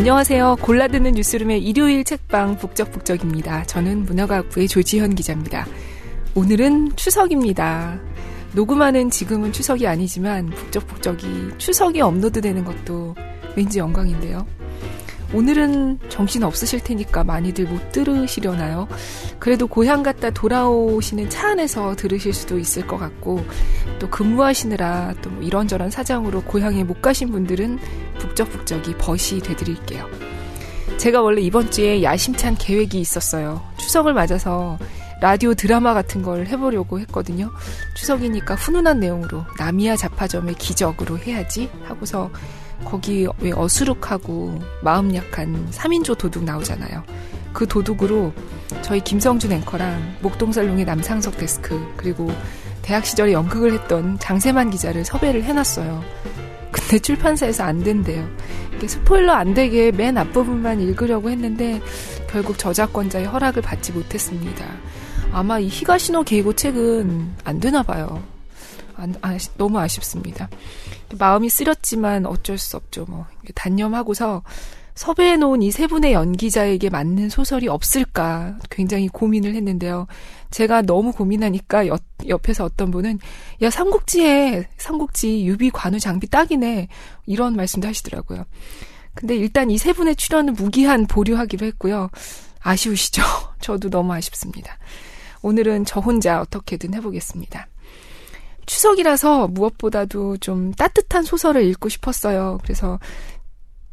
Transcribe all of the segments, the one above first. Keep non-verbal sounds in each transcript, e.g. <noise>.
안녕하세요. 골라듣는 뉴스룸의 일요일 책방 북적북적입니다. 저는 문화과학부의 조지현 기자입니다. 오늘은 추석입니다. 녹음하는 지금은 추석이 아니지만 북적북적이 추석이 업로드되는 것도 왠지 영광인데요. 오늘은 정신 없으실 테니까 많이들 못 들으시려나요? 그래도 고향 갔다 돌아오시는 차 안에서 들으실 수도 있을 것 같고, 또 근무하시느라 또 뭐 이런저런 사정으로 고향에 못 가신 분들은 북적북적이 벗이 되드릴게요. 제가 원래 이번 주에 야심찬 계획이 있었어요. 추석을 맞아서 라디오 드라마 같은 걸 해보려고 했거든요. 추석이니까 훈훈한 내용으로 나미야 잡화점의 기적으로 해야지 하고서 거기 왜 어수룩하고 마음 약한 3인조 도둑 나오잖아요. 그 도둑으로 저희 김성준 앵커랑 목동살롱의 남상석 데스크 그리고 대학 시절에 연극을 했던 장세만 기자를 섭외를 해놨어요. 근데 출판사에서 안 된대요. 스포일러 안 되게 맨 앞부분만 읽으려고 했는데 결국 저작권자의 허락을 받지 못했습니다. 아마 이 히가시노 게이고 책은 안 되나 봐요. 안, 아, 너무 아쉽습니다. 마음이 쓰렸지만 어쩔 수 없죠. 뭐 단념하고서 섭외해 놓은 이 세 분의 연기자에게 맞는 소설이 없을까 굉장히 고민을 했는데요. 제가 너무 고민하니까 옆, 옆에서 어떤 분은 야 삼국지에 삼국지 유비 관우 장비 딱이네 이런 말씀도 하시더라고요. 근데 일단 이 세 분의 출연은 무기한 보류하기로 했고요. 아쉬우시죠? <laughs> 저도 너무 아쉽습니다. 오늘은 저 혼자 어떻게든 해보겠습니다. 추석이라서 무엇보다도 좀 따뜻한 소설을 읽고 싶었어요. 그래서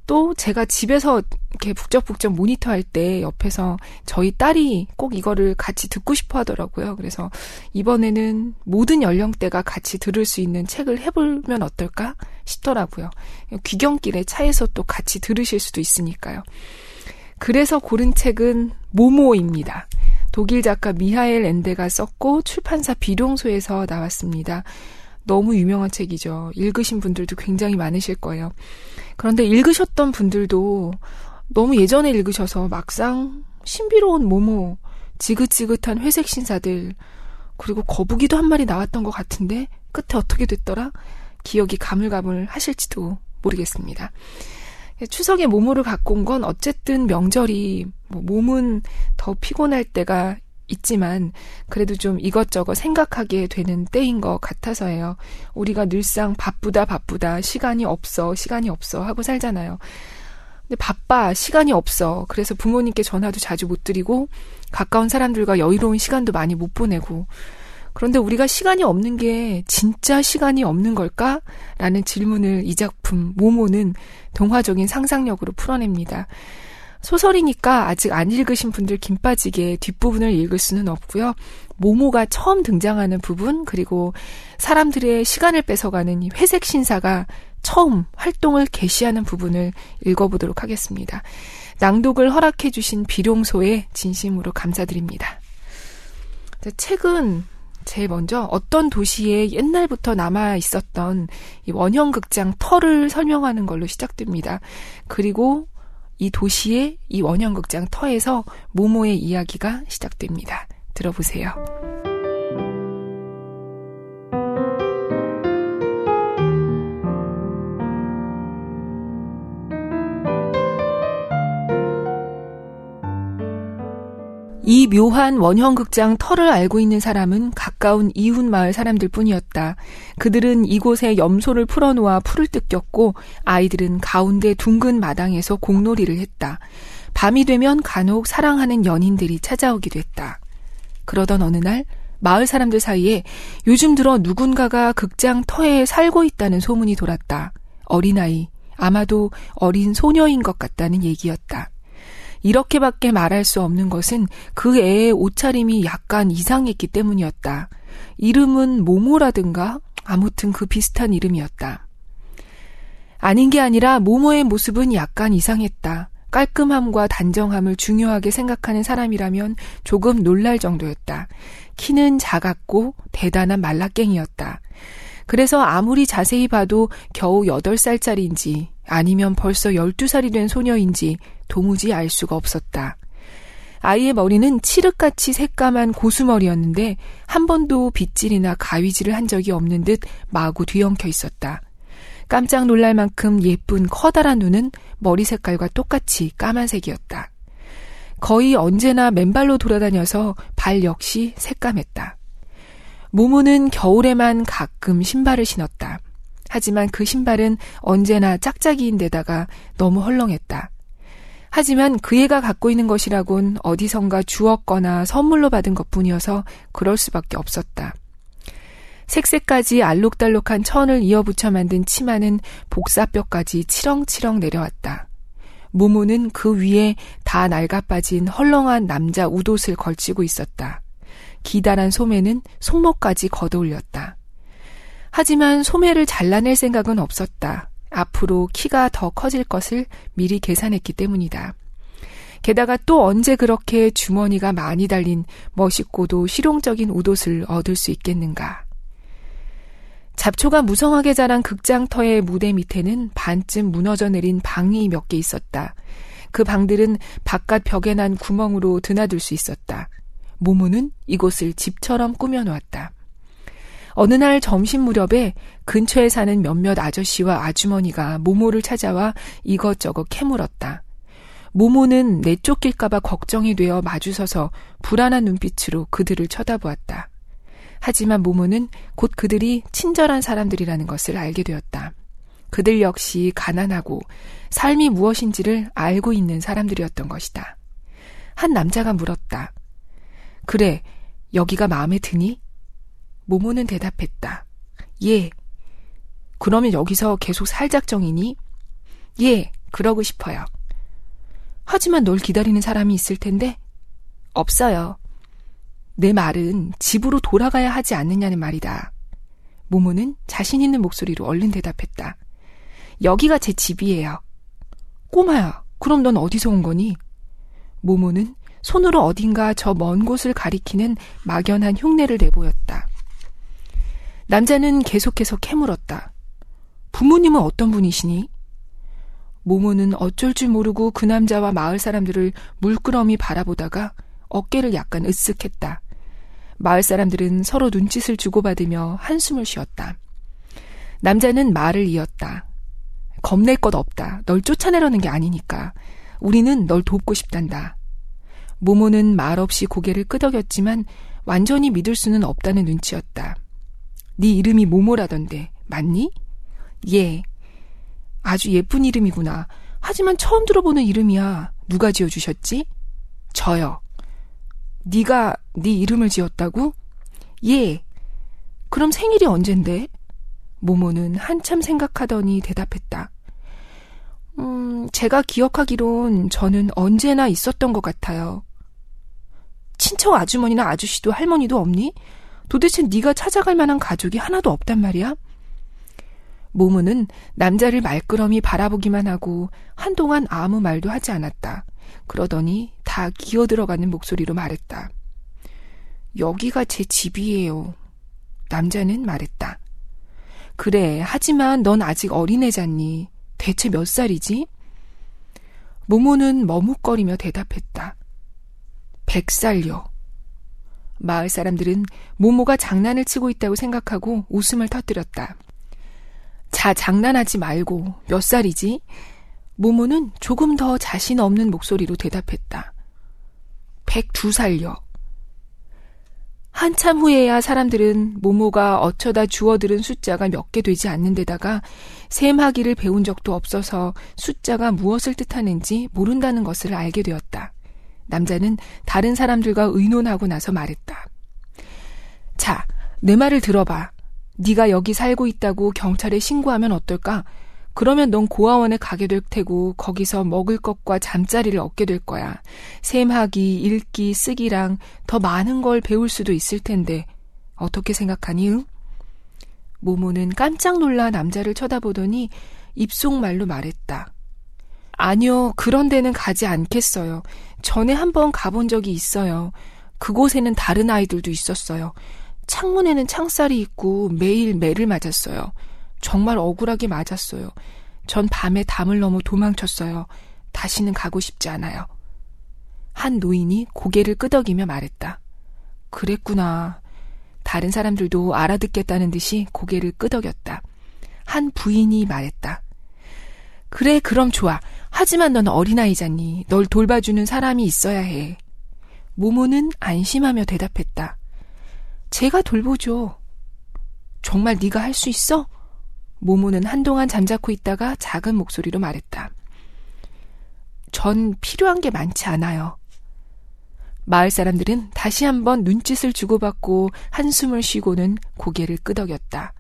또 제가 집에서 이렇게 북적북적 모니터 할 때 옆에서 저희 딸이 꼭 이거를 같이 듣고 싶어 하더라고요. 그래서 이번에는 모든 연령대가 같이 들을 수 있는 책을 해보면 어떨까 싶더라고요. 귀경길에 차에서 또 같이 들으실 수도 있으니까요. 그래서 고른 책은 모모입니다. 독일 작가 미하엘 엔데가 썼고 출판사 비룡소에서 나왔습니다. 너무 유명한 책이죠. 읽으신 분들도 굉장히 많으실 거예요. 그런데 읽으셨던 분들도 너무 예전에 읽으셔서 막상 신비로운 모모, 지긋지긋한 회색 신사들, 그리고 거북이도 한 마리 나왔던 것 같은데 끝에 어떻게 됐더라? 기억이 가물가물 하실지도 모르겠습니다. 추석에 갖고 온건 어쨌든 명절이 뭐 몸은 더 피곤할 때가 있지만 그래도 좀 이것저것 생각하게 되는 때인 것 같아서예요. 우리가 늘상 바쁘다 바쁘다 시간이 없어 시간이 없어 하고 살잖아요. 근데 바빠 시간이 없어 그래서 부모님께 전화도 자주 못 드리고 가까운 사람들과 여유로운 시간도 많이 못 보내고 그런데 우리가 시간이 없는 게 진짜 시간이 없는 걸까? 라는 질문을 이 작품 모모는 동화적인 상상력으로 풀어냅니다. 소설이니까 아직 안 읽으신 분들 김 빠지게 뒷부분을 읽을 수는 없고요. 모모가 처음 등장하는 부분 그리고 사람들의 시간을 뺏어가는 이 회색 신사가 처음 활동을 개시하는 부분을 읽어보도록 하겠습니다. 낭독을 허락해 주신 비룡소에 진심으로 감사드립니다. 책은 제일 먼저 어떤 도시에 옛날부터 남아 있었던 이 원형 극장 터를 설명하는 걸로 시작됩니다. 그리고 이 도시의 이 원형 극장 터에서 모모의 이야기가 시작됩니다. 들어보세요. 이 묘한 원형극장 터를 알고 있는 사람은 가까운 이웃 마을 사람들 뿐이었다. 그들은 이곳에 염소를 풀어놓아 풀을 뜯겼고 아이들은 가운데 둥근 마당에서 공놀이를 했다. 밤이 되면 간혹 사랑하는 연인들이 찾아오기도 했다. 그러던 어느 날 마을 사람들 사이에 요즘 들어 누군가가 극장 터에 살고 있다는 소문이 돌았다. 어린아이, 아마도 어린 소녀인 것 같다는 얘기였다. 이렇게밖에 말할 수 없는 것은 그 애의 옷차림이 약간 이상했기 때문이었다. 이름은 모모라든가 아무튼 그 비슷한 이름이었다. 아닌 게 아니라 모모의 모습은 약간 이상했다. 깔끔함과 단정함을 중요하게 생각하는 사람이라면 조금 놀랄 정도였다. 키는 작았고 대단한 말라깽이였다. 그래서 아무리 자세히 봐도 겨우 8살짜리인지 아니면 벌써 12살이 된 소녀인지 도무지 알 수가 없었다. 아이의 머리는 칠흑같이 새까만 고수머리였는데 한 번도 빗질이나 가위질을 한 적이 없는 듯 마구 뒤엉켜 있었다. 깜짝 놀랄 만큼 예쁜 커다란 눈은 머리 색깔과 똑같이 까만색이었다. 거의 언제나 맨발로 돌아다녀서 발 역시 새까맸다. 모모는 겨울에만 가끔 신발을 신었다. 하지만 그 신발은 언제나 짝짝이인 데다가 너무 헐렁했다. 하지만 그 애가 갖고 있는 것이라곤 어디선가 주었거나 선물로 받은 것 뿐이어서 그럴 수밖에 없었다. 색색까지 알록달록한 천을 이어붙여 만든 치마는 복사뼈까지 치렁치렁 내려왔다. 모모는 그 위에 다 낡아빠진 헐렁한 남자 웃옷을 걸치고 있었다. 기다란 소매는 손목까지 걷어올렸다. 하지만 소매를 잘라낼 생각은 없었다. 앞으로 키가 더 커질 것을 미리 계산했기 때문이다. 게다가 또 언제 그렇게 주머니가 많이 달린 멋있고도 실용적인 웃옷을 얻을 수 있겠는가. 잡초가 무성하게 자란 극장터의 무대 밑에는 반쯤 무너져 내린 방이 몇 개 있었다. 그 방들은 바깥 벽에 난 구멍으로 드나들 수 있었다. 모모는 이곳을 집처럼 꾸며놓았다. 어느 날 점심 무렵에 근처에 사는 몇몇 아저씨와 아주머니가 모모를 찾아와 이것저것 캐물었다. 모모는 내쫓길까봐 걱정이 되어 마주서서 불안한 눈빛으로 그들을 쳐다보았다. 하지만 모모는 곧 그들이 친절한 사람들이라는 것을 알게 되었다. 그들 역시 가난하고 삶이 무엇인지를 알고 있는 사람들이었던 것이다. 한 남자가 물었다. 그래, 여기가 마음에 드니? 모모는 대답했다. 예. 그러면 여기서 계속 살 작정이니? 예, 그러고 싶어요. 하지만 널 기다리는 사람이 있을 텐데? 없어요. 내 말은 집으로 돌아가야 하지 않느냐는 말이다. 모모는 자신 있는 목소리로 얼른 대답했다. 여기가 제 집이에요. 꼬마야, 그럼 넌 어디서 온 거니? 모모는 손으로 어딘가 저 먼 곳을 가리키는 막연한 흉내를 내보였다. 남자는 계속해서 캐물었다. 부모님은 어떤 분이시니? 모모는 어쩔 줄 모르고 그 남자와 마을 사람들을 물끄러미 바라보다가 어깨를 약간 으쓱했다. 마을 사람들은 서로 눈짓을 주고받으며 한숨을 쉬었다. 남자는 말을 이었다. 겁낼 것 없다. 널 쫓아내려는 게 아니니까. 우리는 널 돕고 싶단다. 모모는 말없이 고개를 끄덕였지만 완전히 믿을 수는 없다는 눈치였다. 네 이름이 모모라던데 맞니? 예. 아주 예쁜 이름이구나. 하지만 처음 들어보는 이름이야. 누가 지어주셨지? 저요. 네가 네 이름을 지었다고? 예. 그럼 생일이 언젠데? 모모는 한참 생각하더니 대답했다. 음, 제가 기억하기론 저는 언제나 있었던 것 같아요. 친척 아주머니나 아저씨도 할머니도 없니? 도대체 네가 찾아갈 만한 가족이 하나도 없단 말이야? 모모는 남자를 말끄러미 바라보기만 하고 한동안 아무 말도 하지 않았다. 그러더니 다 기어 들어가는 목소리로 말했다. 여기가 제 집이에요. 남자는 말했다. 그래, 하지만 넌 아직 어린애잖니. 대체 몇 살이지? 모모는 머뭇거리며 대답했다. 백 살요. 마을 사람들은 모모가 장난을 치고 있다고 생각하고 웃음을 터뜨렸다. 자, 장난하지 말고 몇 살이지? 모모는 조금 더 자신 없는 목소리로 대답했다. 102살요. 한참 후에야 사람들은 모모가 어쩌다 주워들은 숫자가 몇 개 되지 않는 데다가 셈하기를 배운 적도 없어서 숫자가 무엇을 뜻하는지 모른다는 것을 알게 되었다. 남자는 다른 사람들과 의논하고 나서 말했다. 자, 내 말을 들어봐. 네가 여기 살고 있다고 경찰에 신고하면 어떨까? 그러면 넌 고아원에 가게 될 테고 거기서 먹을 것과 잠자리를 얻게 될 거야. 셈하기, 읽기, 쓰기랑 더 많은 걸 배울 수도 있을 텐데 어떻게 생각하니? 응? 모모는 깜짝 놀라 남자를 쳐다보더니 입속말로 말했다. 아니요, 그런 데는 가지 않겠어요. 전에 한번 가본 적이 있어요. 그곳에는 다른 아이들도 있었어요. 창문에는 창살이 있고 매일 매를 맞았어요. 정말 억울하게 맞았어요. 전 밤에 담을 넘어 도망쳤어요. 다시는 가고 싶지 않아요. 한 노인이 고개를 끄덕이며 말했다. 그랬구나. 다른 사람들도 알아듣겠다는 듯이 고개를 끄덕였다. 한 부인이 말했다. 그래, 그럼 좋아. 하지만 넌 어린아이잖니. 널 돌봐주는 사람이 있어야 해. 모모는 안심하며 대답했다. 제가 돌보죠. 정말 네가 할 수 있어? 모모는 한동안 잠자코 있다가 작은 목소리로 말했다. 전 필요한 게 많지 않아요. 마을 사람들은 다시 한번 눈짓을 주고받고 한숨을 쉬고는 고개를 끄덕였다.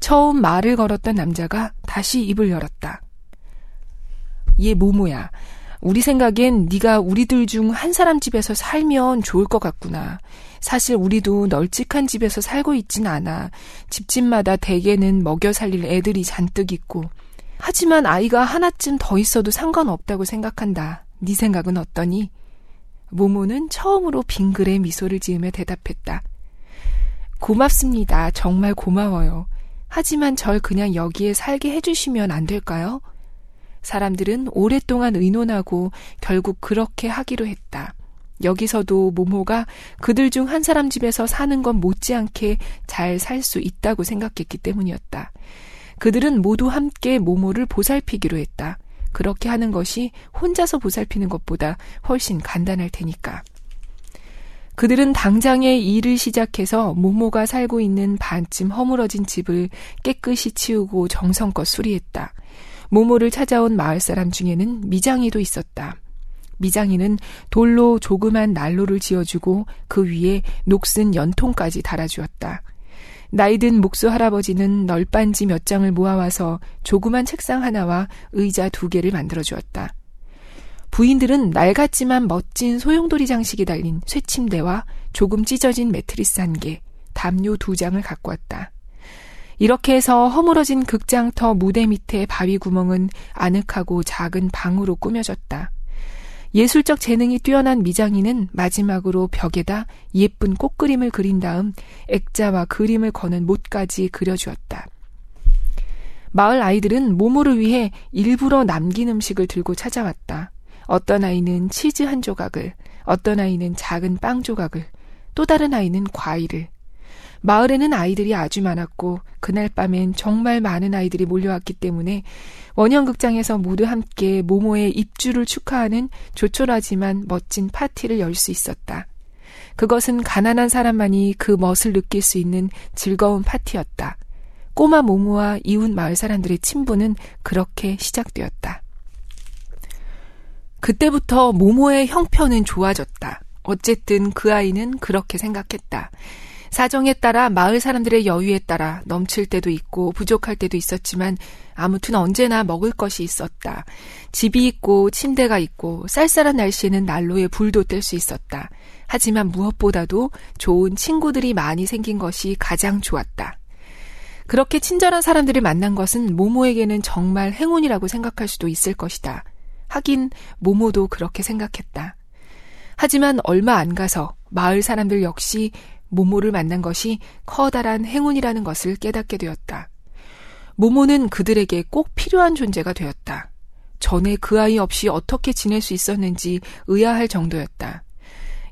처음 말을 걸었던 남자가 다시 입을 열었다. 얘 모모야. 우리 생각엔 네가 우리들 중 한 사람 집에서 살면 좋을 것 같구나. 사실 우리도 널찍한 집에서 살고 있진 않아. 집집마다 대개는 먹여 살릴 애들이 잔뜩 있고. 하지만 아이가 하나쯤 더 있어도 상관없다고 생각한다. 네 생각은 어떠니? 모모는 처음으로 빙그레 미소를 지으며 대답했다. 고맙습니다. 정말 고마워요. 하지만 절 그냥 여기에 살게 해주시면 안 될까요? 사람들은 오랫동안 의논하고 결국 그렇게 하기로 했다. 여기서도 모모가 그들 중 한 사람 집에서 사는 건 못지않게 잘 살 수 있다고 생각했기 때문이었다. 그들은 모두 함께 모모를 보살피기로 했다. 그렇게 하는 것이 혼자서 보살피는 것보다 훨씬 간단할 테니까. 그들은 당장에 일을 시작해서 모모가 살고 있는 반쯤 허물어진 집을 깨끗이 치우고 정성껏 수리했다. 모모를 찾아온 마을 사람 중에는 미장이도 있었다. 미장이는 돌로 조그만 난로를 지어주고 그 위에 녹슨 연통까지 달아주었다. 나이든 목수 할아버지는 널빤지 몇 장을 모아와서 조그만 책상 하나와 의자 두 개를 만들어 주었다. 부인들은 낡았지만 멋진 소용돌이 장식이 달린 쇠침대와 조금 찢어진 매트리스 한 개, 담요 두 장을 갖고 왔다. 이렇게 해서 허물어진 극장터 무대 밑에 바위 구멍은 아늑하고 작은 방으로 꾸며졌다. 예술적 재능이 뛰어난 미장이는 마지막으로 벽에다 예쁜 꽃그림을 그린 다음 액자와 그림을 거는 못까지 그려주었다. 마을 아이들은 모모를 위해 일부러 남긴 음식을 들고 찾아왔다. 어떤 아이는 치즈 한 조각을, 어떤 아이는 작은 빵 조각을, 또 다른 아이는 과일을, 마을에는 아이들이 아주 많았고 그날 밤엔 정말 많은 아이들이 몰려왔기 때문에 원형극장에서 모두 함께 모모의 입주를 축하하는 조촐하지만 멋진 파티를 열 수 있었다. 그것은 가난한 사람만이 그 멋을 느낄 수 있는 즐거운 파티였다. 꼬마 모모와 이웃 마을 사람들의 친분은 그렇게 시작되었다. 그때부터 모모의 형편은 좋아졌다. 어쨌든 그 아이는 그렇게 생각했다. 사정에 따라 마을 사람들의 여유에 따라 넘칠 때도 있고 부족할 때도 있었지만 아무튼 언제나 먹을 것이 있었다. 집이 있고 침대가 있고 쌀쌀한 날씨에는 난로에 불도 뗄 수 있었다. 하지만 무엇보다도 좋은 친구들이 많이 생긴 것이 가장 좋았다. 그렇게 친절한 사람들을 만난 것은 모모에게는 정말 행운이라고 생각할 수도 있을 것이다. 하긴 모모도 그렇게 생각했다. 하지만 얼마 안 가서 마을 사람들 역시 모모를 만난 것이 커다란 행운이라는 것을 깨닫게 되었다. 모모는 그들에게 꼭 필요한 존재가 되었다. 전에 그 아이 없이 어떻게 지낼 수 있었는지 의아할 정도였다.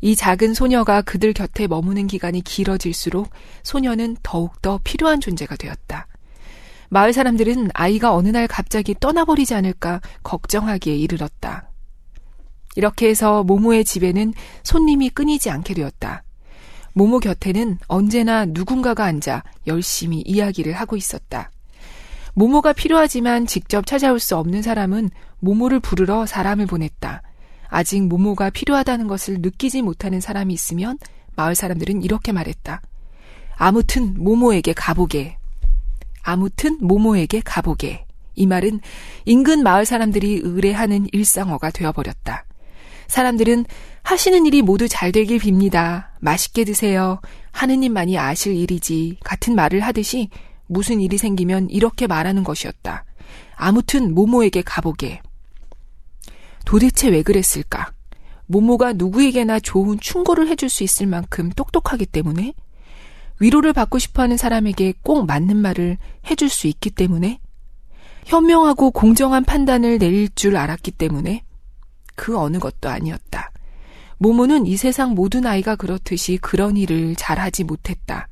이 작은 소녀가 그들 곁에 머무는 기간이 길어질수록 소녀는 더욱더 필요한 존재가 되었다. 마을 사람들은 아이가 어느 날 갑자기 떠나버리지 않을까 걱정하기에 이르렀다. 이렇게 해서 모모의 집에는 손님이 끊이지 않게 되었다. 모모 곁에는 언제나 누군가가 앉아 열심히 이야기를 하고 있었다. 모모가 필요하지만 직접 찾아올 수 없는 사람은 모모를 부르러 사람을 보냈다. 아직 모모가 필요하다는 것을 느끼지 못하는 사람이 있으면 마을 사람들은 이렇게 말했다. 아무튼 모모에게 가보게. 아무튼 모모에게 가보게. 이 말은 인근 마을 사람들이 의뢰하는 일상어가 되어버렸다. 사람들은 하시는 일이 모두 잘 되길 빕니다. 맛있게 드세요. 하느님만이 아실 일이지. 같은 말을 하듯이 무슨 일이 생기면 이렇게 말하는 것이었다. 아무튼 모모에게 가보게. 도대체 왜 그랬을까? 모모가 누구에게나 좋은 충고를 해줄 수 있을 만큼 똑똑하기 때문에? 위로를 받고 싶어 하는 사람에게 꼭 맞는 말을 해줄 수 있기 때문에? 현명하고 공정한 판단을 내릴 줄 알았기 때문에? 그 어느 것도 아니었다. 모모는 이 세상 모든 아이가 그렇듯이 그런 일을 잘하지 못했다.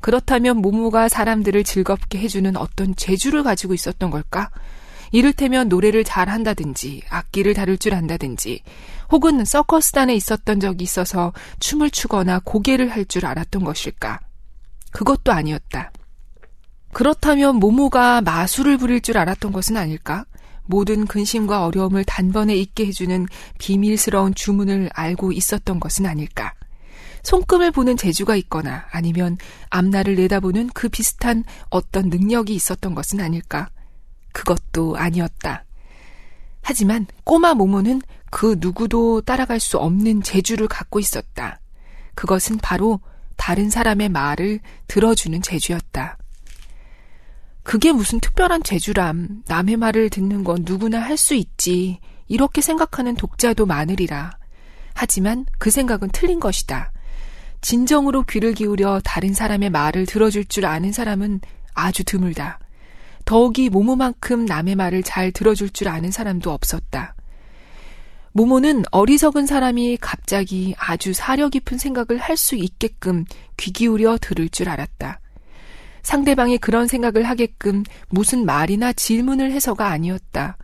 그렇다면 모모가 사람들을 즐겁게 해주는 어떤 재주를 가지고 있었던 걸까? 이를테면 노래를 잘 한다든지, 악기를 다룰 줄 안다든지, 혹은 서커스단에 있었던 적이 있어서 춤을 추거나 고개를 할 줄 알았던 것일까? 그것도 아니었다. 그렇다면 모모가 마술을 부릴 줄 알았던 것은 아닐까? 모든 근심과 어려움을 단번에 잊게 해주는 비밀스러운 주문을 알고 있었던 것은 아닐까? 손금을 보는 재주가 있거나 아니면 앞날을 내다보는 그 비슷한 어떤 능력이 있었던 것은 아닐까? 그것도 아니었다. 하지만 꼬마 모모는 그 누구도 따라갈 수 없는 재주를 갖고 있었다. 그것은 바로 다른 사람의 말을 들어주는 재주였다. 그게 무슨 특별한 재주람, 남의 말을 듣는 건 누구나 할 수 있지. 이렇게 생각하는 독자도 많으리라. 하지만 그 생각은 틀린 것이다. 진정으로 귀를 기울여 다른 사람의 말을 들어줄 줄 아는 사람은 아주 드물다. 더욱이 모모만큼 남의 말을 잘 들어줄 줄 아는 사람도 없었다. 모모는 어리석은 사람이 갑자기 아주 사려 깊은 생각을 할 수 있게끔 귀 기울여 들을 줄 알았다. 상대방이 그런 생각을 하게끔 무슨 말이나 질문을 해서가 아니었다.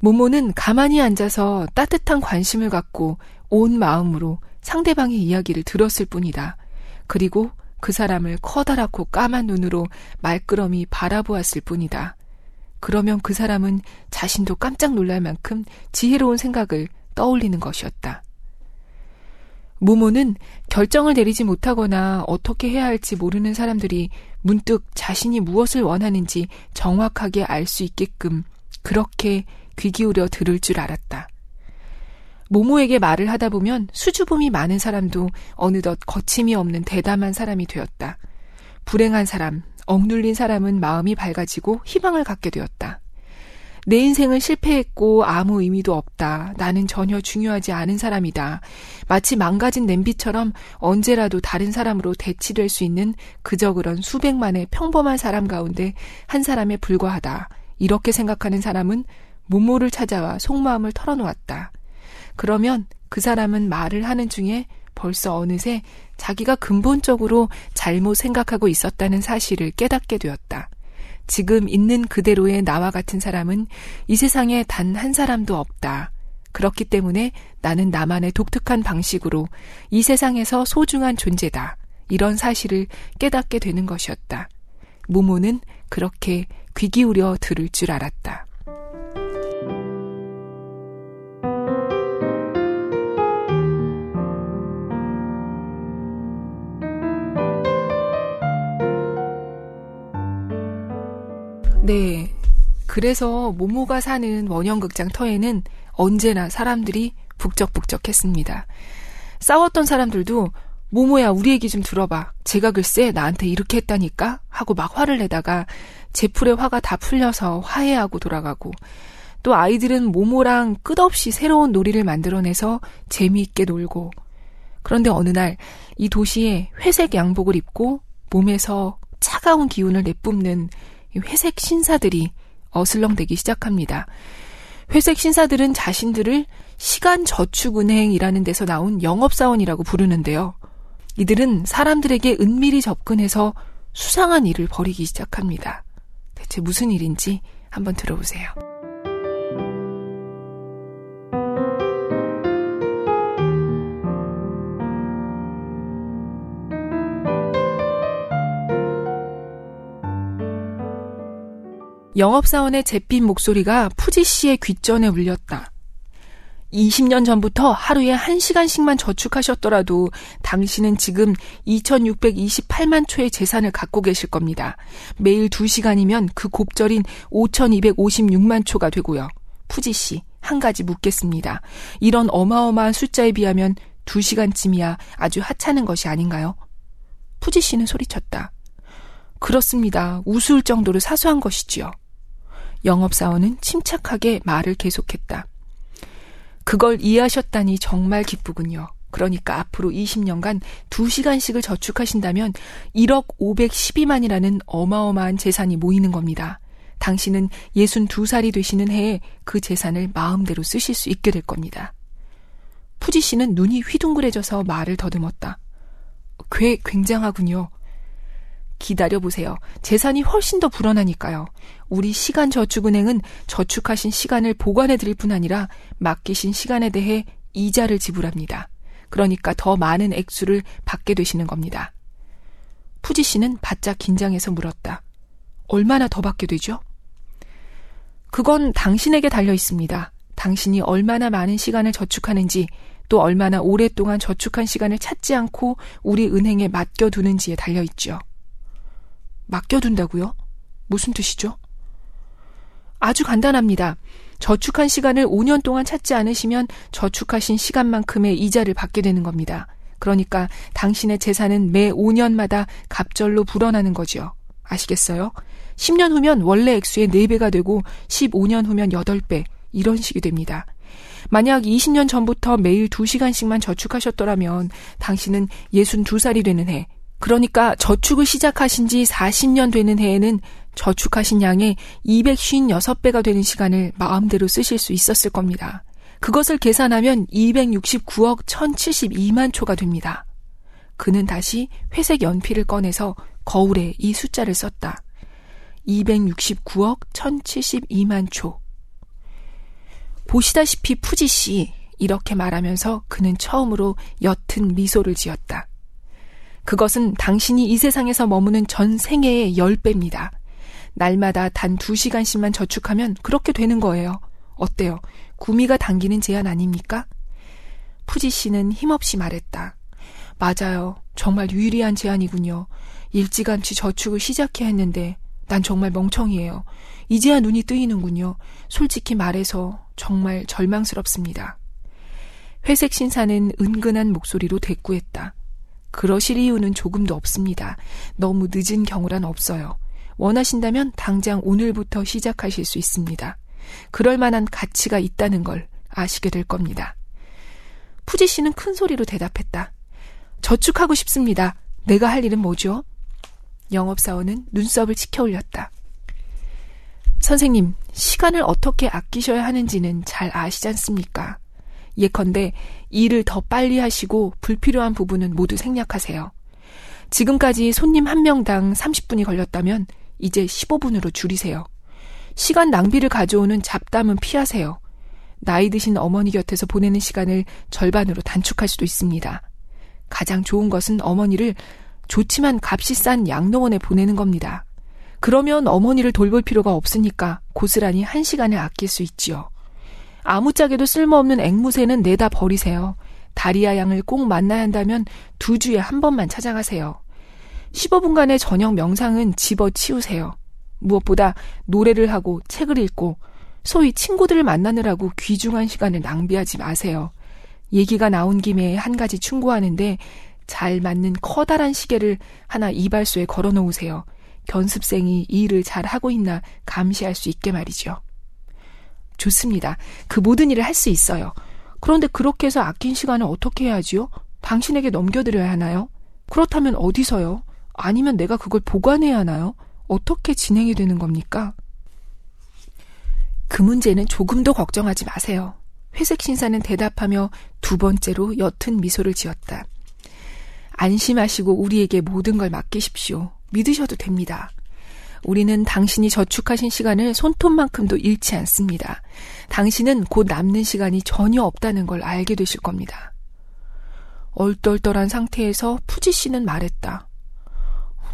모모는 가만히 앉아서 따뜻한 관심을 갖고 온 마음으로 상대방의 이야기를 들었을 뿐이다. 그리고 그 사람을 커다랗고 까만 눈으로 말끄러미 바라보았을 뿐이다. 그러면 그 사람은 자신도 깜짝 놀랄 만큼 지혜로운 생각을 떠올리는 것이었다. 모모는 결정을 내리지 못하거나 어떻게 해야 할지 모르는 사람들이 문득 자신이 무엇을 원하는지 정확하게 알 수 있게끔 그렇게 귀 기울여 들을 줄 알았다. 모모에게 말을 하다 보면 수줍음이 많은 사람도 어느덧 거침이 없는 대담한 사람이 되었다. 불행한 사람, 억눌린 사람은 마음이 밝아지고 희망을 갖게 되었다. 내 인생은 실패했고 아무 의미도 없다. 나는 전혀 중요하지 않은 사람이다. 마치 망가진 냄비처럼 언제라도 다른 사람으로 대치될 수 있는 그저 그런 수백만의 평범한 사람 가운데 한 사람에 불과하다. 이렇게 생각하는 사람은 모모를 찾아와 속마음을 털어놓았다. 그러면 그 사람은 말을 하는 중에 벌써 어느새 자기가 근본적으로 잘못 생각하고 있었다는 사실을 깨닫게 되었다. 지금 있는 그대로의 나와 같은 사람은 이 세상에 단 한 사람도 없다. 그렇기 때문에 나는 나만의 독특한 방식으로 이 세상에서 소중한 존재다. 이런 사실을 깨닫게 되는 것이었다. 모모는 그렇게 귀 기울여 들을 줄 알았다. 네. 그래서 모모가 사는 원형극장 터에는 언제나 사람들이 북적북적했습니다. 싸웠던 사람들도 모모야 우리 얘기 좀 들어봐. 제가 글쎄 나한테 이렇게 했다니까 하고 막 화를 내다가 제풀의 화가 다 풀려서 화해하고 돌아가고 또 아이들은 모모랑 끝없이 새로운 놀이를 만들어내서 재미있게 놀고 그런데 어느 날 이 도시에 회색 양복을 입고 몸에서 차가운 기운을 내뿜는 회색 신사들이 어슬렁대기 시작합니다. 회색 신사들은 자신들을 시간저축은행이라는 데서 나온 영업사원이라고 부르는데요. 이들은 사람들에게 은밀히 접근해서 수상한 일을 벌이기 시작합니다. 대체 무슨 일인지 한번 들어보세요. 영업사원의 잿빛 목소리가 푸지 씨의 귓전에 울렸다. 20년 전부터 하루에 1시간씩만 저축하셨더라도 당신은 지금 2628만 초의 재산을 갖고 계실 겁니다. 매일 2시간이면 그 곱절인 5256만 초가 되고요. 푸지 씨, 한 가지 묻겠습니다. 이런 어마어마한 숫자에 비하면 2시간쯤이야 아주 하찮은 것이 아닌가요? 푸지 씨는 소리쳤다. 그렇습니다. 우스울 정도로 사소한 것이지요. 영업사원은 침착하게 말을 계속했다. 그걸 이해하셨다니 정말 기쁘군요. 그러니까 앞으로 20년간 2시간씩을 저축하신다면 1억 512만이라는 어마어마한 재산이 모이는 겁니다. 당신은 62살이 되시는 해에 그 재산을 마음대로 쓰실 수 있게 될 겁니다. 푸지 씨는 눈이 휘둥그레져서 말을 더듬었다. 꽤 굉장하군요. 기다려보세요. 재산이 훨씬 더 불어나니까요. 우리 시간저축은행은 저축하신 시간을 보관해 드릴 뿐 아니라 맡기신 시간에 대해 이자를 지불합니다. 그러니까 더 많은 액수를 받게 되시는 겁니다. 푸지 씨는 바짝 긴장해서 물었다. 얼마나 더 받게 되죠? 그건 당신에게 달려 있습니다. 당신이 얼마나 많은 시간을 저축하는지 또 얼마나 오랫동안 저축한 시간을 찾지 않고 우리 은행에 맡겨두는지에 달려 있죠. 맡겨둔다고요? 무슨 뜻이죠? 아주 간단합니다. 저축한 시간을 5년 동안 찾지 않으시면 저축하신 시간만큼의 이자를 받게 되는 겁니다. 그러니까 당신의 재산은 매 5년마다 갑절로 불어나는 거죠. 아시겠어요? 10년 후면 원래 액수의 4배가 되고 15년 후면 8배, 이런 식이 됩니다. 만약 20년 전부터 매일 2시간씩만 저축하셨더라면 당신은 62살이 되는 해, 그러니까 저축을 시작하신 지 40년 되는 해에는 저축하신 양의 256배가 되는 시간을 마음대로 쓰실 수 있었을 겁니다. 그것을 계산하면 269억 1072만 초가 됩니다. 그는 다시 회색 연필을 꺼내서 거울에 이 숫자를 썼다. 269억 1072만 초. 보시다시피 푸지 씨, 이렇게 말하면서 그는 처음으로 옅은 미소를 지었다. 그것은 당신이 이 세상에서 머무는 전 생애의 10배입니다. 날마다 단 2시간씩만 저축하면 그렇게 되는 거예요. 어때요? 구미가 당기는 제안 아닙니까? 푸지 씨는 힘없이 말했다. 맞아요. 정말 유리한 제안이군요. 일찌감치 저축을 시작해야 했는데 난 정말 멍청이에요. 이제야 눈이 뜨이는군요. 솔직히 말해서 정말 절망스럽습니다. 회색 신사는 은근한 목소리로 대꾸했다. 그러실 이유는 조금도 없습니다. 너무 늦은 경우란 없어요. 원하신다면 당장 오늘부터 시작하실 수 있습니다. 그럴 만한 가치가 있다는 걸 아시게 될 겁니다. 푸지 씨는 큰 소리로 대답했다. 저축하고 싶습니다. 내가 할 일은 뭐죠? 영업사원은 눈썹을 치켜 올렸다. 선생님, 시간을 어떻게 아끼셔야 하는지는 잘 아시지 않습니까? 예컨대 일을 더 빨리 하시고 불필요한 부분은 모두 생략하세요. 지금까지 손님 한 명당 30분이 걸렸다면 이제 15분으로 줄이세요. 시간 낭비를 가져오는 잡담은 피하세요. 나이 드신 어머니 곁에서 보내는 시간을 절반으로 단축할 수도 있습니다. 가장 좋은 것은 어머니를 좋지만 값이 싼 양로원에 보내는 겁니다. 그러면 어머니를 돌볼 필요가 없으니까 고스란히 한 시간을 아낄 수 있지요. 아무짝에도 쓸모없는 앵무새는 내다 버리세요. 다리아 양을 꼭 만나야 한다면 두 주에 한 번만 찾아가세요. 15분간의 저녁 명상은 집어 치우세요. 무엇보다 노래를 하고 책을 읽고 소위 친구들을 만나느라고 귀중한 시간을 낭비하지 마세요. 얘기가 나온 김에 한 가지 충고하는데 잘 맞는 커다란 시계를 하나 이발소에 걸어 놓으세요. 견습생이 일을 잘 하고 있나 감시할 수 있게 말이죠. 좋습니다. 그 모든 일을 할 수 있어요. 그런데 그렇게 해서 아낀 시간을 어떻게 해야지요? 당신에게 넘겨드려야 하나요? 그렇다면 어디서요? 아니면 내가 그걸 보관해야 하나요? 어떻게 진행이 되는 겁니까? 그 문제는 조금도 걱정하지 마세요. 회색 신사는 대답하며 두 번째로 옅은 미소를 지었다. 안심하시고 우리에게 모든 걸 맡기십시오. 믿으셔도 됩니다. 우리는 당신이 저축하신 시간을 손톱만큼도 잃지 않습니다. 당신은 곧 남는 시간이 전혀 없다는 걸 알게 되실 겁니다. 얼떨떨한 상태에서 푸지 씨는 말했다.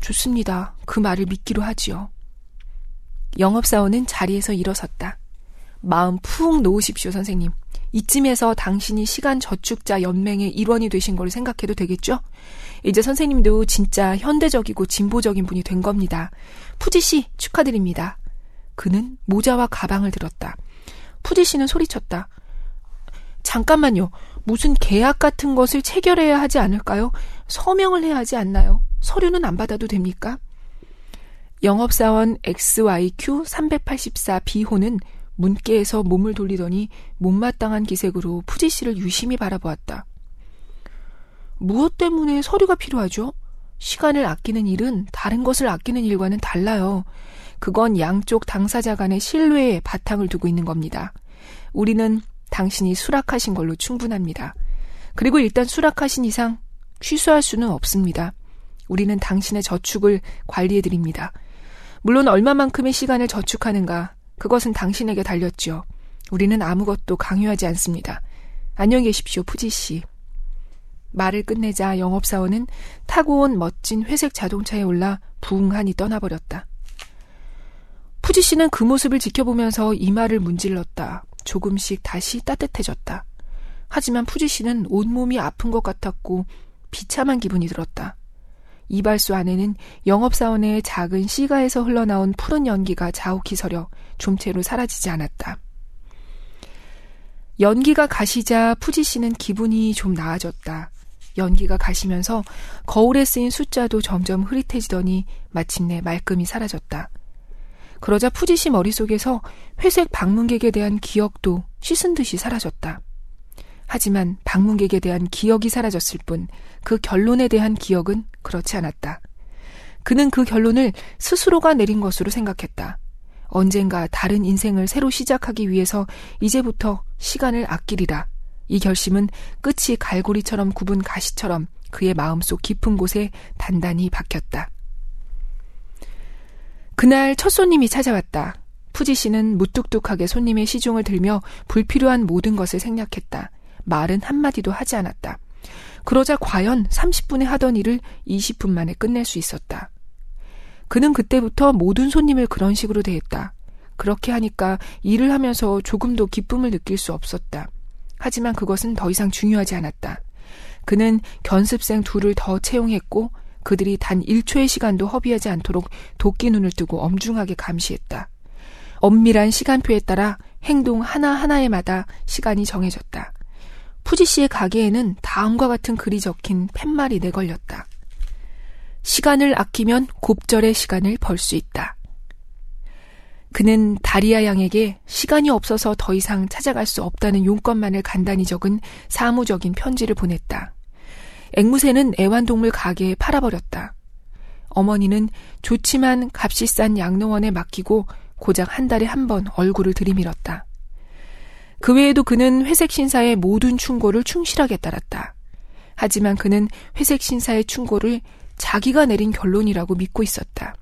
좋습니다. 그 말을 믿기로 하지요. 영업사원은 자리에서 일어섰다. 마음 푹 놓으십시오, 선생님. 이쯤에서 당신이 시간 저축자 연맹의 일원이 되신 걸 생각해도 되겠죠? 이제 선생님도 진짜 현대적이고 진보적인 분이 된 겁니다. 푸지 씨 축하드립니다. 그는 모자와 가방을 들었다. 푸지 씨는 소리쳤다. 잠깐만요. 무슨 계약 같은 것을 체결해야 하지 않을까요? 서명을 해야 하지 않나요? 서류는 안 받아도 됩니까? 영업사원 XYQ 384 B호는 문께에서 몸을 돌리더니 못마땅한 기색으로 푸지 씨를 유심히 바라보았다. 무엇 때문에 서류가 필요하죠? 시간을 아끼는 일은 다른 것을 아끼는 일과는 달라요. 그건 양쪽 당사자 간의 신뢰에 바탕을 두고 있는 겁니다. 우리는 당신이 수락하신 걸로 충분합니다. 그리고 일단 수락하신 이상 취소할 수는 없습니다. 우리는 당신의 저축을 관리해드립니다. 물론 얼마만큼의 시간을 저축하는가, 그것은 당신에게 달렸죠. 우리는 아무것도 강요하지 않습니다. 안녕히 계십시오, 푸지 씨. 말을 끝내자 영업사원은 타고 온 멋진 회색 자동차에 올라 부흥하니 떠나버렸다. 푸지 씨는 그 모습을 지켜보면서 이마를 문질렀다. 조금씩 다시 따뜻해졌다. 하지만 푸지 씨는 온몸이 아픈 것 같았고 비참한 기분이 들었다. 이발소 안에는 영업사원의 작은 시가에서 흘러나온 푸른 연기가 자욱히 서려 좀채로 사라지지 않았다. 연기가 가시자 푸지 씨는 기분이 좀 나아졌다. 연기가 가시면서 거울에 쓰인 숫자도 점점 흐릿해지더니 마침내 말끔히 사라졌다. 그러자 푸지 씨 머릿속에서 회색 방문객에 대한 기억도 씻은 듯이 사라졌다. 하지만 방문객에 대한 기억이 사라졌을 뿐 그 결론에 대한 기억은 그렇지 않았다. 그는 그 결론을 스스로가 내린 것으로 생각했다. 언젠가 다른 인생을 새로 시작하기 위해서 이제부터 시간을 아끼리라. 이 결심은 끝이 갈고리처럼 굽은 가시처럼 그의 마음속 깊은 곳에 단단히 박혔다. 그날 첫 손님이 찾아왔다. 푸지 씨는 무뚝뚝하게 손님의 시중을 들며 불필요한 모든 것을 생략했다. 말은 한마디도 하지 않았다. 그러자 과연 30분에 하던 일을 20분 만에 끝낼 수 있었다. 그는 그때부터 모든 손님을 그런 식으로 대했다. 그렇게 하니까 일을 하면서 조금도 기쁨을 느낄 수 없었다. 하지만 그것은 더 이상 중요하지 않았다. 그는 견습생 둘을 더 채용했고 그들이 단 1초의 시간도 허비하지 않도록 도끼 눈을 뜨고 엄중하게 감시했다. 엄밀한 시간표에 따라 행동 하나하나에마다 시간이 정해졌다. 푸지 씨의 가게에는 다음과 같은 글이 적힌 팻말이 내걸렸다. 시간을 아끼면 곱절의 시간을 벌 수 있다. 그는 다리아 양에게 시간이 없어서 더 이상 찾아갈 수 없다는 용건만을 간단히 적은 사무적인 편지를 보냈다. 앵무새는 애완동물 가게에 팔아버렸다. 어머니는 좋지만 값이 싼 양로원에 맡기고 고작 한 달에 한 번 얼굴을 들이밀었다. 그 외에도 그는 회색 신사의 모든 충고를 충실하게 따랐다. 하지만 그는 회색 신사의 충고를 자기가 내린 결론이라고 믿고 있었다.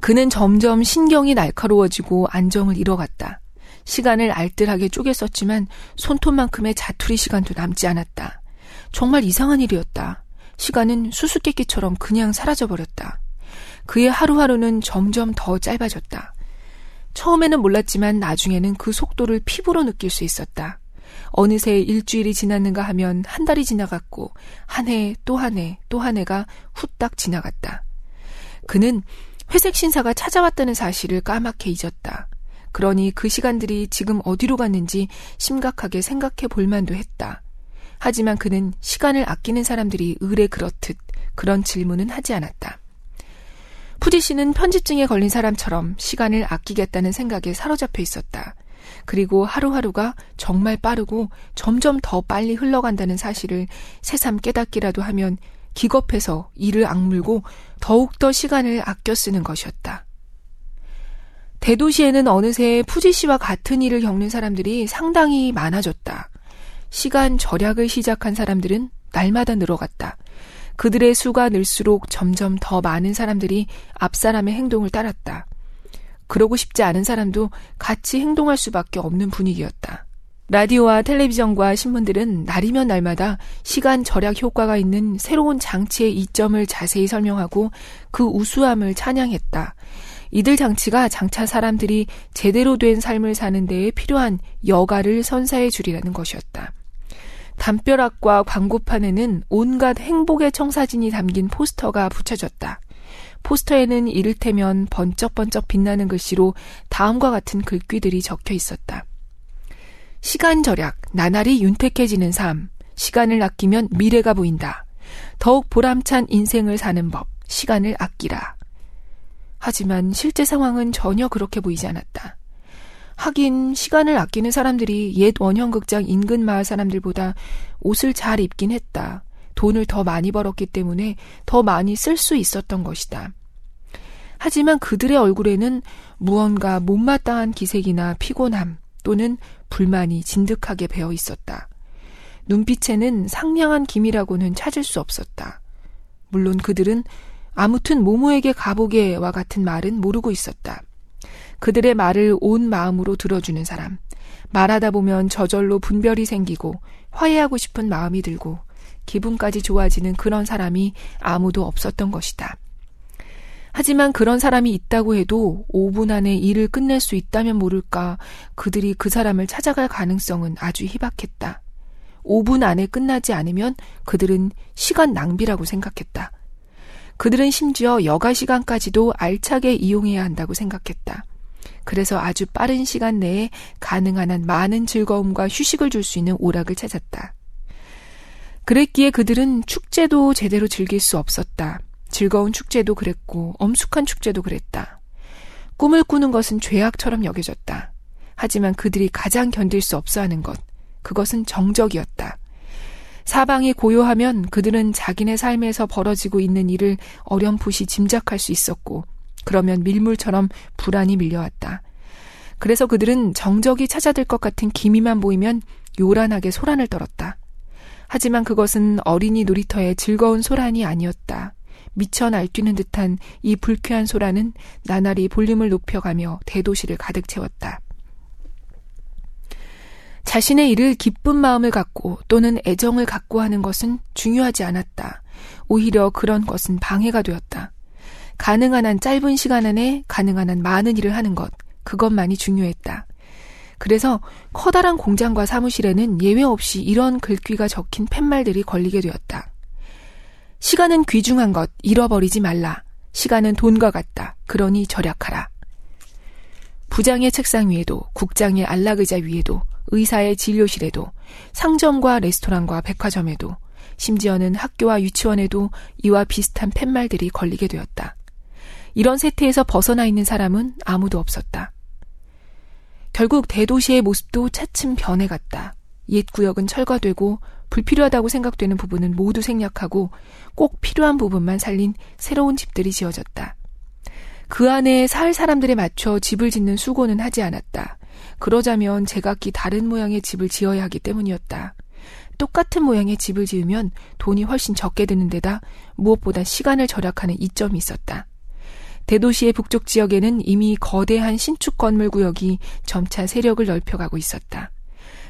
그는 점점 신경이 날카로워지고 안정을 잃어갔다. 시간을 알뜰하게 쪼개 썼지만 손톱만큼의 자투리 시간도 남지 않았다. 정말 이상한 일이었다. 시간은 수수께끼처럼 그냥 사라져버렸다. 그의 하루하루는 점점 더 짧아졌다. 처음에는 몰랐지만 나중에는 그 속도를 피부로 느낄 수 있었다. 어느새 일주일이 지났는가 하면 한 달이 지나갔고 한 해 또 한 해 또 한 해가 후딱 지나갔다. 그는 회색 신사가 찾아왔다는 사실을 까맣게 잊었다. 그러니 그 시간들이 지금 어디로 갔는지 심각하게 생각해 볼 만도 했다. 하지만 그는 시간을 아끼는 사람들이 의뢰 그렇듯 그런 질문은 하지 않았다. 푸디 씨는 편집증에 걸린 사람처럼 시간을 아끼겠다는 생각에 사로잡혀 있었다. 그리고 하루하루가 정말 빠르고 점점 더 빨리 흘러간다는 사실을 새삼 깨닫기라도 하면 기겁해서 이를 악물고 더욱더 시간을 아껴 쓰는 것이었다. 대도시에는 어느새 푸지 씨와 같은 일을 겪는 사람들이 상당히 많아졌다. 시간 절약을 시작한 사람들은 날마다 늘어갔다. 그들의 수가 늘수록 점점 더 많은 사람들이 앞 사람의 행동을 따랐다. 그러고 싶지 않은 사람도 같이 행동할 수밖에 없는 분위기였다. 라디오와 텔레비전과 신문들은 날이면 날마다 시간 절약 효과가 있는 새로운 장치의 이점을 자세히 설명하고 그 우수함을 찬양했다. 이들 장치가 장차 사람들이 제대로 된 삶을 사는 데에 필요한 여가를 선사해 주리라는 것이었다. 담벼락과 광고판에는 온갖 행복의 청사진이 담긴 포스터가 붙여졌다. 포스터에는 이를테면 번쩍번쩍 빛나는 글씨로 다음과 같은 글귀들이 적혀 있었다. 시간 절약, 나날이 윤택해지는 삶, 시간을 아끼면 미래가 보인다. 더욱 보람찬 인생을 사는 법, 시간을 아끼라. 하지만 실제 상황은 전혀 그렇게 보이지 않았다. 하긴 시간을 아끼는 사람들이 옛 원형극장 인근 마을 사람들보다 옷을 잘 입긴 했다. 돈을 더 많이 벌었기 때문에 더 많이 쓸 수 있었던 것이다. 하지만 그들의 얼굴에는 무언가 못마땅한 기색이나 피곤함 또는 불만이 진득하게 배어 있었다. 눈빛에는 상냥한 기미라고는 찾을 수 없었다. 물론 그들은 아무튼 모모에게 가보게와 같은 말은 모르고 있었다. 그들의 말을 온 마음으로 들어주는 사람. 말하다 보면 저절로 분별이 생기고 화해하고 싶은 마음이 들고 기분까지 좋아지는 그런 사람이 아무도 없었던 것이다. 하지만 그런 사람이 있다고 해도 5분 안에 일을 끝낼 수 있다면 모를까 그들이 그 사람을 찾아갈 가능성은 아주 희박했다. 5분 안에 끝나지 않으면 그들은 시간 낭비라고 생각했다. 그들은 심지어 여가 시간까지도 알차게 이용해야 한다고 생각했다. 그래서 아주 빠른 시간 내에 가능한 한 많은 즐거움과 휴식을 줄 수 있는 오락을 찾았다. 그랬기에 그들은 축제도 제대로 즐길 수 없었다. 즐거운 축제도 그랬고 엄숙한 축제도 그랬다. 꿈을 꾸는 것은 죄악처럼 여겨졌다. 하지만 그들이 가장 견딜 수 없어 하는 것, 그것은 정적이었다. 사방이 고요하면 그들은 자기네 삶에서 벌어지고 있는 일을 어렴풋이 짐작할 수 있었고, 그러면 밀물처럼 불안이 밀려왔다. 그래서 그들은 정적이 찾아들 것 같은 기미만 보이면 요란하게 소란을 떨었다. 하지만 그것은 어린이 놀이터의 즐거운 소란이 아니었다. 미쳐 날뛰는 듯한 이 불쾌한 소란은 나날이 볼륨을 높여가며 대도시를 가득 채웠다. 자신의 일을 기쁜 마음을 갖고 또는 애정을 갖고 하는 것은 중요하지 않았다. 오히려 그런 것은 방해가 되었다. 가능한 한 짧은 시간 안에 가능한 한 많은 일을 하는 것, 그것만이 중요했다. 그래서 커다란 공장과 사무실에는 예외 없이 이런 글귀가 적힌 팻말들이 걸리게 되었다. 시간은 귀중한 것, 잃어버리지 말라. 시간은 돈과 같다. 그러니 절약하라. 부장의 책상 위에도, 국장의 안락의자 위에도, 의사의 진료실에도, 상점과 레스토랑과 백화점에도, 심지어는 학교와 유치원에도 이와 비슷한 팻말들이 걸리게 되었다. 이런 세태에서 벗어나 있는 사람은 아무도 없었다. 결국 대도시의 모습도 차츰 변해갔다. 옛 구역은 철거되고 불필요하다고 생각되는 부분은 모두 생략하고 꼭 필요한 부분만 살린 새로운 집들이 지어졌다. 그 안에 살 사람들에 맞춰 집을 짓는 수고는 하지 않았다. 그러자면 제각기 다른 모양의 집을 지어야 하기 때문이었다. 똑같은 모양의 집을 지으면 돈이 훨씬 적게 드는 데다 무엇보다 시간을 절약하는 이점이 있었다. 대도시의 북쪽 지역에는 이미 거대한 신축 건물 구역이 점차 세력을 넓혀가고 있었다.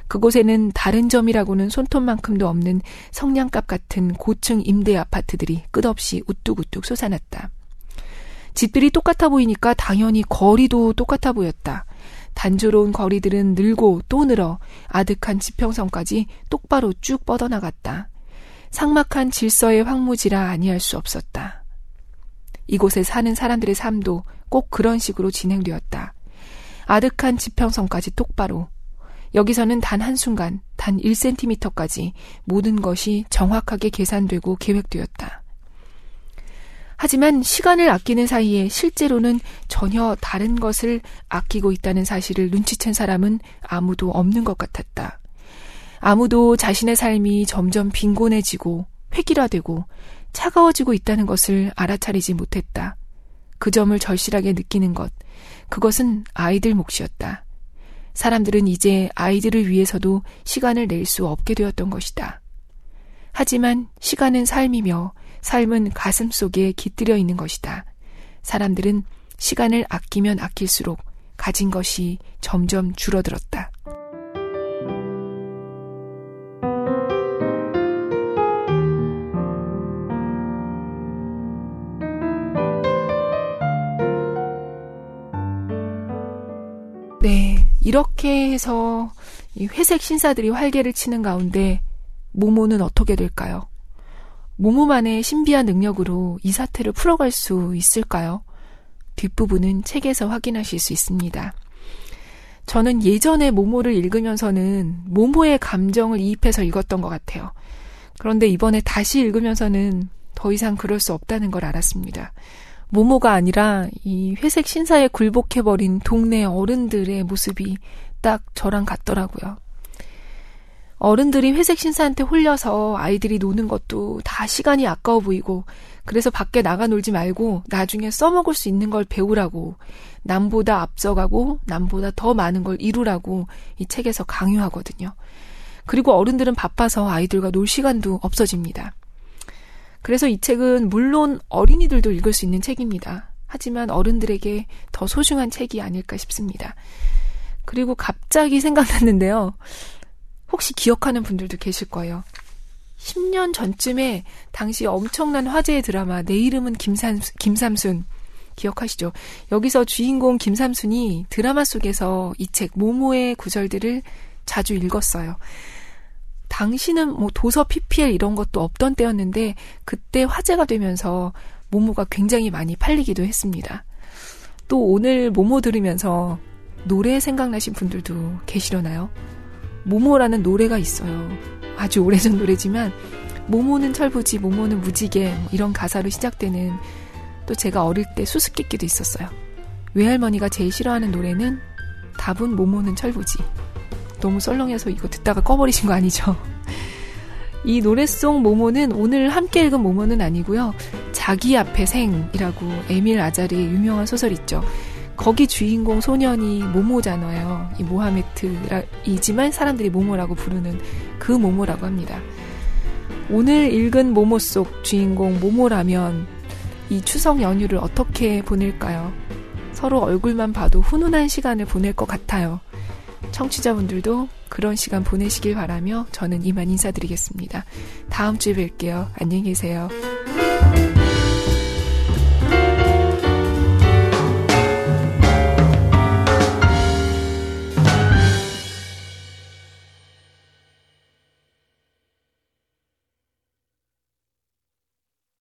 그곳에는 다른 점이라고는 손톱만큼도 없는 성냥갑 같은 고층 임대 아파트들이 끝없이 우뚝우뚝 솟아났다. 집들이 똑같아 보이니까 당연히 거리도 똑같아 보였다. 단조로운 거리들은 늘고 또 늘어 아득한 지평선까지 똑바로 쭉 뻗어나갔다. 상막한 질서의 황무지라 아니할 수 없었다. 이곳에 사는 사람들의 삶도 꼭 그런 식으로 진행되었다. 아득한 지평선까지 똑바로. 여기서는 단 한순간, 단 1cm까지 모든 것이 정확하게 계산되고 계획되었다. 하지만 시간을 아끼는 사이에 실제로는 전혀 다른 것을 아끼고 있다는 사실을 눈치챈 사람은 아무도 없는 것 같았다. 아무도 자신의 삶이 점점 빈곤해지고 획일화되고 차가워지고 있다는 것을 알아차리지 못했다. 그 점을 절실하게 느끼는 것, 그것은 아이들 몫이었다. 사람들은 이제 아이들을 위해서도 시간을 낼 수 없게 되었던 것이다. 하지만 시간은 삶이며 삶은 가슴 속에 깃들여 있는 것이다. 사람들은 시간을 아끼면 아낄수록 가진 것이 점점 줄어들었다. 이렇게 해서 이 회색 신사들이 활개를 치는 가운데 모모는 어떻게 될까요? 모모만의 신비한 능력으로 이 사태를 풀어갈 수 있을까요? 뒷부분은 책에서 확인하실 수 있습니다. 저는 예전에 모모를 읽으면서는 모모의 감정을 이입해서 읽었던 것 같아요. 그런데 이번에 다시 읽으면서는 더 이상 그럴 수 없다는 걸 알았습니다. 모모가 아니라 이 회색 신사에 굴복해버린 동네 어른들의 모습이 딱 저랑 같더라고요. 어른들이 회색 신사한테 홀려서 아이들이 노는 것도 다 시간이 아까워 보이고 그래서 밖에 나가 놀지 말고 나중에 써먹을 수 있는 걸 배우라고 남보다 앞서가고 남보다 더 많은 걸 이루라고 이 책에서 강요하거든요. 그리고 어른들은 바빠서 아이들과 놀 시간도 없어집니다. 그래서 이 책은 물론 어린이들도 읽을 수 있는 책입니다. 하지만 어른들에게 더 소중한 책이 아닐까 싶습니다. 그리고 갑자기 <laughs> 생각났는데요. 혹시 기억하는 분들도 계실 거예요. 10년 전쯤에 당시 엄청난 화제의 드라마 내 이름은 김삼, 김삼순 기억하시죠? 여기서 주인공 김삼순이 드라마 속에서 이 책 모모의 구절들을 자주 읽었어요. 당시는 뭐 도서 PPL 이런 것도 없던 때였는데 그때 화제가 되면서 모모가 굉장히 많이 팔리기도 했습니다. 또 오늘 모모 들으면서 노래 생각나신 분들도 계시려나요? 모모라는 노래가 있어요. 아주 오래전 노래지만 모모는 철부지, 모모는 무지개 뭐 이런 가사로 시작되는 또 제가 어릴 때 수수께끼도 있었어요. 외할머니가 제일 싫어하는 노래는 답은 모모는 철부지. 너무 썰렁해서 이거 듣다가 꺼버리신 거 아니죠? 이 노래 속 모모는 오늘 함께 읽은 모모는 아니고요. 자기 앞에 생이라고 에밀 아자리의 유명한 소설 있죠. 거기 주인공 소년이 모모잖아요. 이 모하메트이지만 사람들이 모모라고 부르는 그 모모라고 합니다. 오늘 읽은 모모 속 주인공 모모라면 이 추석 연휴를 어떻게 보낼까요? 서로 얼굴만 봐도 훈훈한 시간을 보낼 것 같아요. 청취자분들도 그런 시간 보내시길 바라며 저는 이만 인사드리겠습니다. 다음 주에 뵐게요. 안녕히 계세요.